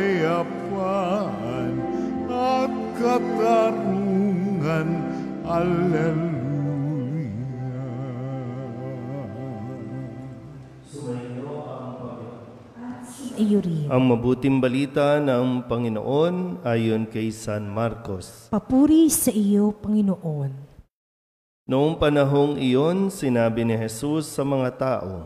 kapayapaan at katarungan. Hallelujah. Iyo rin. Ang mabuting balita ng Panginoon ayon kay San Marcos. Papuri sa iyo, Panginoon. Noong panahong iyon, sinabi ni Jesus sa mga tao,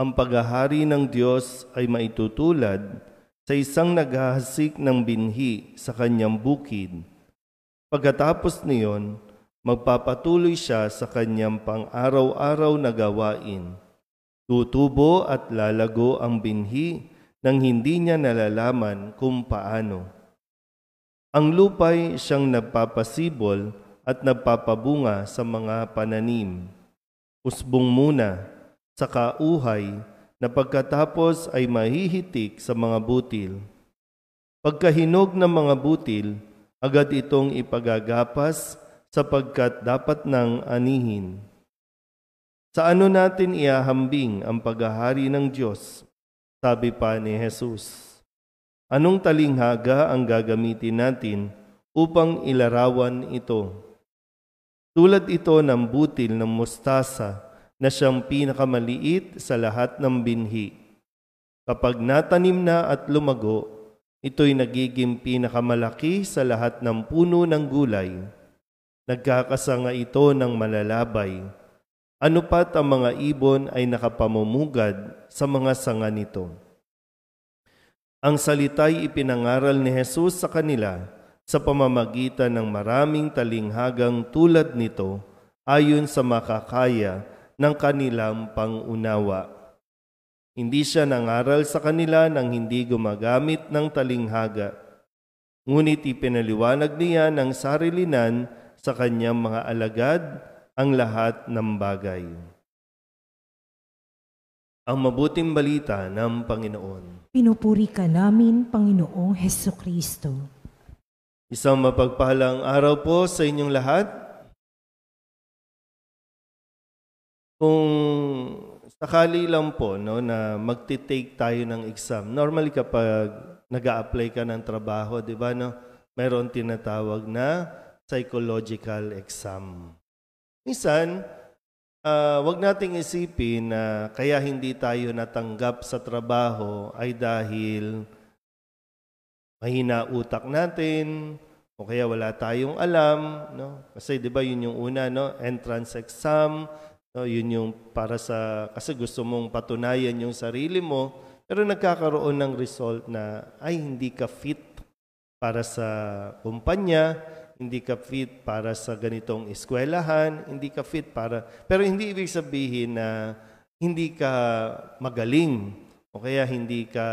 Ang paghahari ng Diyos ay maitutulad sa isang naghahasik ng binhi sa kanyang bukid. Pagkatapos niyon, magpapatuloy siya sa kanyang pang-araw-araw na gawain. Tutubo at lalago ang binhi nang hindi niya nalalaman kung paano. Ang lupay siyang nagpapasibol at nagpapabunga sa mga pananim. Usbong muna, saka uhay, na pagkatapos ay mahihitik sa mga butil. Pagkahinog ng mga butil, agad itong ipagagapas sapagkat dapat nang anihin. Sa ano natin iahambing ang paghahari ng Diyos? Sabi pa ni Jesus. Anong talinghaga ang gagamitin natin upang ilarawan ito? Tulad ito ng butil ng mustasa na siyang pinakamaliit sa lahat ng binhi. Kapag natanim na at lumago, ito'y nagiging pinakamalaki sa lahat ng puno ng gulay. Nagkakasanga ito ng malalabay. Ano pat ang mga ibon ay nakapamumugad sa mga sanga nito. Ang salita'y ipinangaral ni Jesus sa kanila sa pamamagitan ng maraming talinghagang tulad nito ayon sa makakaya ng kanilang pangunawa. Hindi siya nangaral sa kanila nang hindi gumagamit ng talinghaga. Ngunit ipinaliwanag niya ng sarilinan sa kanyang mga alagad ang lahat ng bagay. Ang mabuting balita ng Panginoon. Pinupuri ka namin, Panginoong Heso Kristo. Isang mapagpahalang araw po sa inyong lahat. Kung sakali lang po no, na magti-take tayo ng exam, normally kapag nag apply ka ng trabaho, di ba, no, mayroon tinatawag na psychological exam. Minsan, uh, wag nating isipin na kaya hindi tayo natanggap sa trabaho ay dahil mahina utak natin, o kaya wala tayong alam, no? Kasi 'di ba 'yun yung una, no? Entrance exam, no? 'Yun yung para sa kasi gusto mong patunayan yung sarili mo, pero nagkakaroon ng result na ay hindi ka fit para sa kumpanya, hindi ka fit para sa ganitong eskwelahan, hindi ka fit para pero hindi ibig sabihin na hindi ka magaling o kaya hindi ka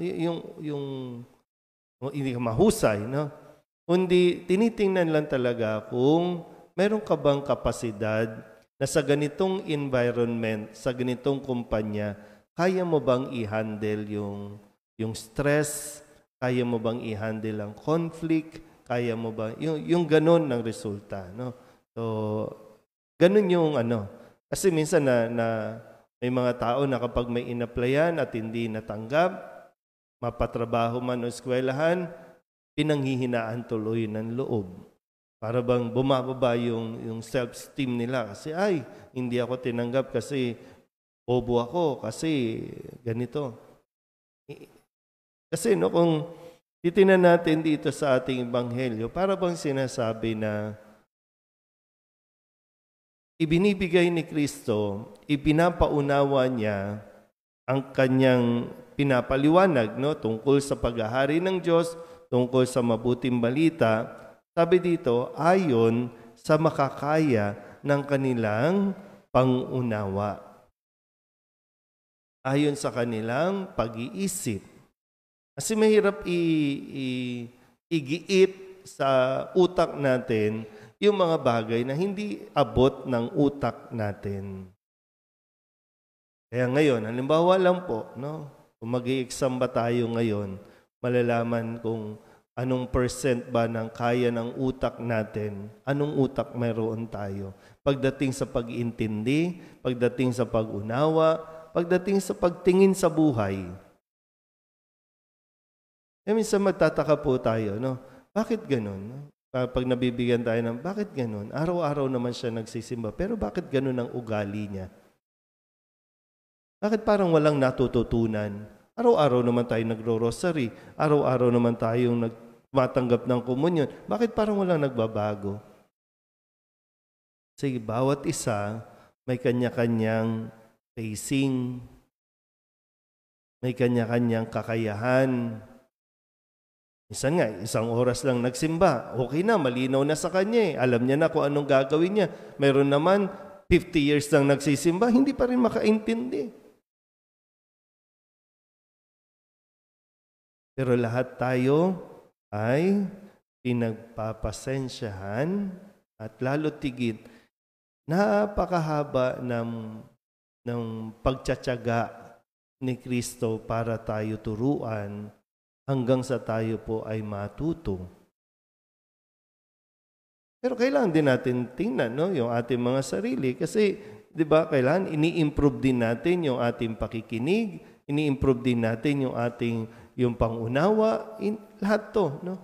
yung yung hindi ka mahusay, no? Kundi tinitingnan lang talaga kung meron ka bang kapasidad na sa ganitong environment, sa ganitong kumpanya, kaya mo bang i-handle yung, yung stress? Kaya mo bang i-handle ang conflict? Kaya mo ba? Yung, yung ganun ng resulta. No? So, ganun yung ano. Kasi minsan na, na may mga tao na kapag may inaplayan at hindi natanggap, mapatrabaho man o eskwelahan, pinanghihinaan tuloy ng loob. Para bang bumababa yung, yung self-esteem nila. Kasi ay, hindi ako tinanggap kasi bobo ako, kasi ganito. Kasi no, kung titinan natin dito sa ating ebanghelyo, para bang sinasabi na ibinibigay ni Kristo, ipinapaunawa niya ang kanyang pinapaliwanag no, tungkol sa paghahari ng Diyos, tungkol sa mabuting balita, sabi dito, ayon sa makakaya ng kanilang pangunawa. Ayon sa kanilang pag-iisip. Kasi mahirap i- i- igiit sa utak natin yung mga bagay na hindi abot ng utak natin. Kaya ngayon, halimbawa lang po, no? Kung mag exam ba tayo ngayon, malalaman kung anong percent ba ng kaya ng utak natin, anong utak mayroon tayo. Pagdating sa pag-intindi, pagdating sa pag-unawa, pagdating sa pagtingin sa buhay. Eh, minsan magtataka po tayo, no? Bakit ganun? Pag nabibigyan tayo ng, bakit ganun? Araw-araw naman siya nagsisimba, pero bakit ganun ang ugali niya? Bakit parang walang natututunan? Araw-araw naman tayo nagro-rosary. Araw-araw naman tayong nagmatanggap ng komunyon. Bakit parang walang nagbabago? Sige, bawat isa may kanya-kanyang facing, may kanya-kanyang kakayahan, Minsan nga, isang oras lang nagsimba. Okay na, malinaw na sa kanya eh. Alam niya na kung anong gagawin niya. Mayroon naman, 50 years lang nagsisimba, hindi pa rin makaintindi. Pero lahat tayo ay pinagpapasensyahan at lalo tigit napakahaba ng, ng pagtsatsaga ni Kristo para tayo turuan hanggang sa tayo po ay matuto. Pero kailangan din natin tingnan no, yung ating mga sarili kasi 'di ba kailangan ini-improve din natin yung ating pakikinig, ini-improve din natin yung ating yung pangunawa, in, lahat 'to, no?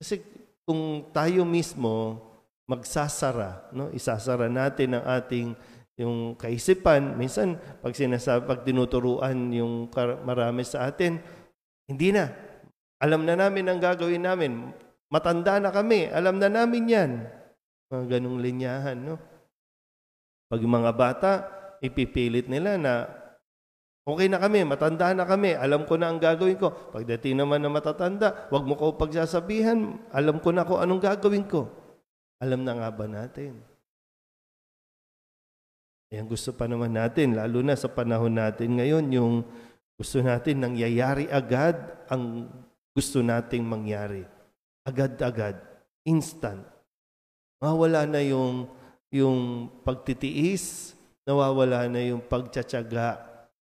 Kasi kung tayo mismo magsasara, no, isasara natin ang ating yung kaisipan, minsan pag sinasabi, pag tinuturuan yung marami sa atin, hindi na. Alam na namin ang gagawin namin. Matanda na kami. Alam na namin yan. Mga ganong linyahan, no? Pag mga bata, ipipilit nila na okay na kami, matanda na kami, alam ko na ang gagawin ko. Pagdating naman na matatanda, wag mo ko pagsasabihan, alam ko na kung anong gagawin ko. Alam na nga ba natin? Yan gusto pa naman natin, lalo na sa panahon natin ngayon, yung gusto natin nangyayari agad ang gusto nating mangyari. Agad-agad, instant. Mawala na yung, yung pagtitiis, nawawala na yung pagtsatsaga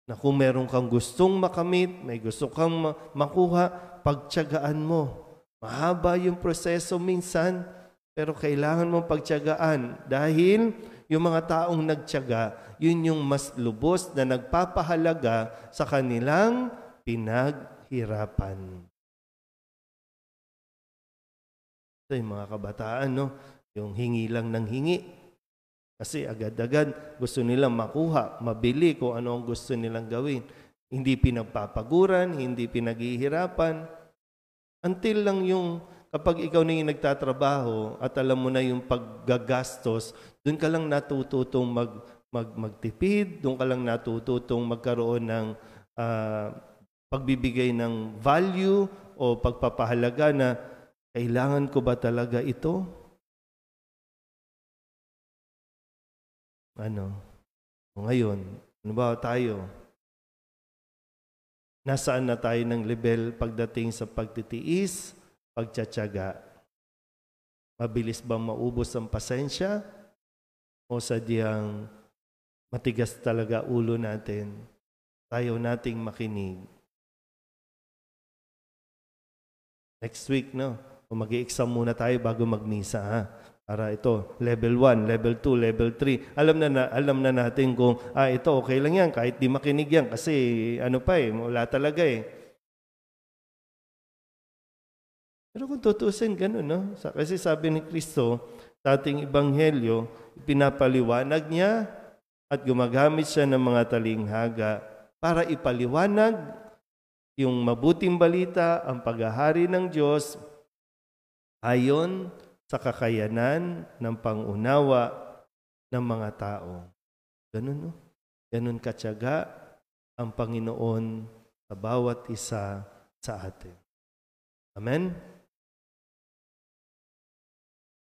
na kung meron kang gustong makamit, may gusto kang makuha, pagtsagaan mo. Mahaba yung proseso minsan, pero kailangan mong pagtsagaan dahil yung mga taong nagtyaga, yun yung mas lubos na nagpapahalaga sa kanilang pinaghirapan. Ito yung mga kabataan, no? yung hingi lang ng hingi. Kasi agad-agad gusto nilang makuha, mabili kung ano ang gusto nilang gawin. Hindi pinagpapaguran, hindi pinaghihirapan. Until lang yung kapag ikaw na yung nagtatrabaho at alam mo na yung paggagastos, doon ka lang natututong mag, mag, magtipid, doon ka lang natututong magkaroon ng uh, pagbibigay ng value o pagpapahalaga na kailangan ko ba talaga ito? Ano? Ngayon, ano ba tayo? Nasaan na tayo ng level pagdating sa pagtitiis, pagtsatsaga? Mabilis bang maubos ang pasensya? o sadyang matigas talaga ulo natin, tayo nating makinig. Next week, no? O mag exam muna tayo bago magmisa, ha? Para ito, level 1, level 2, level 3. Alam na, na alam na natin kung ah ito okay lang yan kahit di makinig yan kasi ano pa eh, wala talaga eh. Pero kung tutusin ganun, no? Kasi sabi ni Kristo sa ating ebanghelyo, pinapaliwanag niya at gumagamit siya ng mga talinghaga para ipaliwanag yung mabuting balita, ang paghahari ng Diyos ayon sa kakayanan ng pangunawa ng mga tao. Ganun, no? Ganun katyaga ang Panginoon sa bawat isa sa atin. Amen?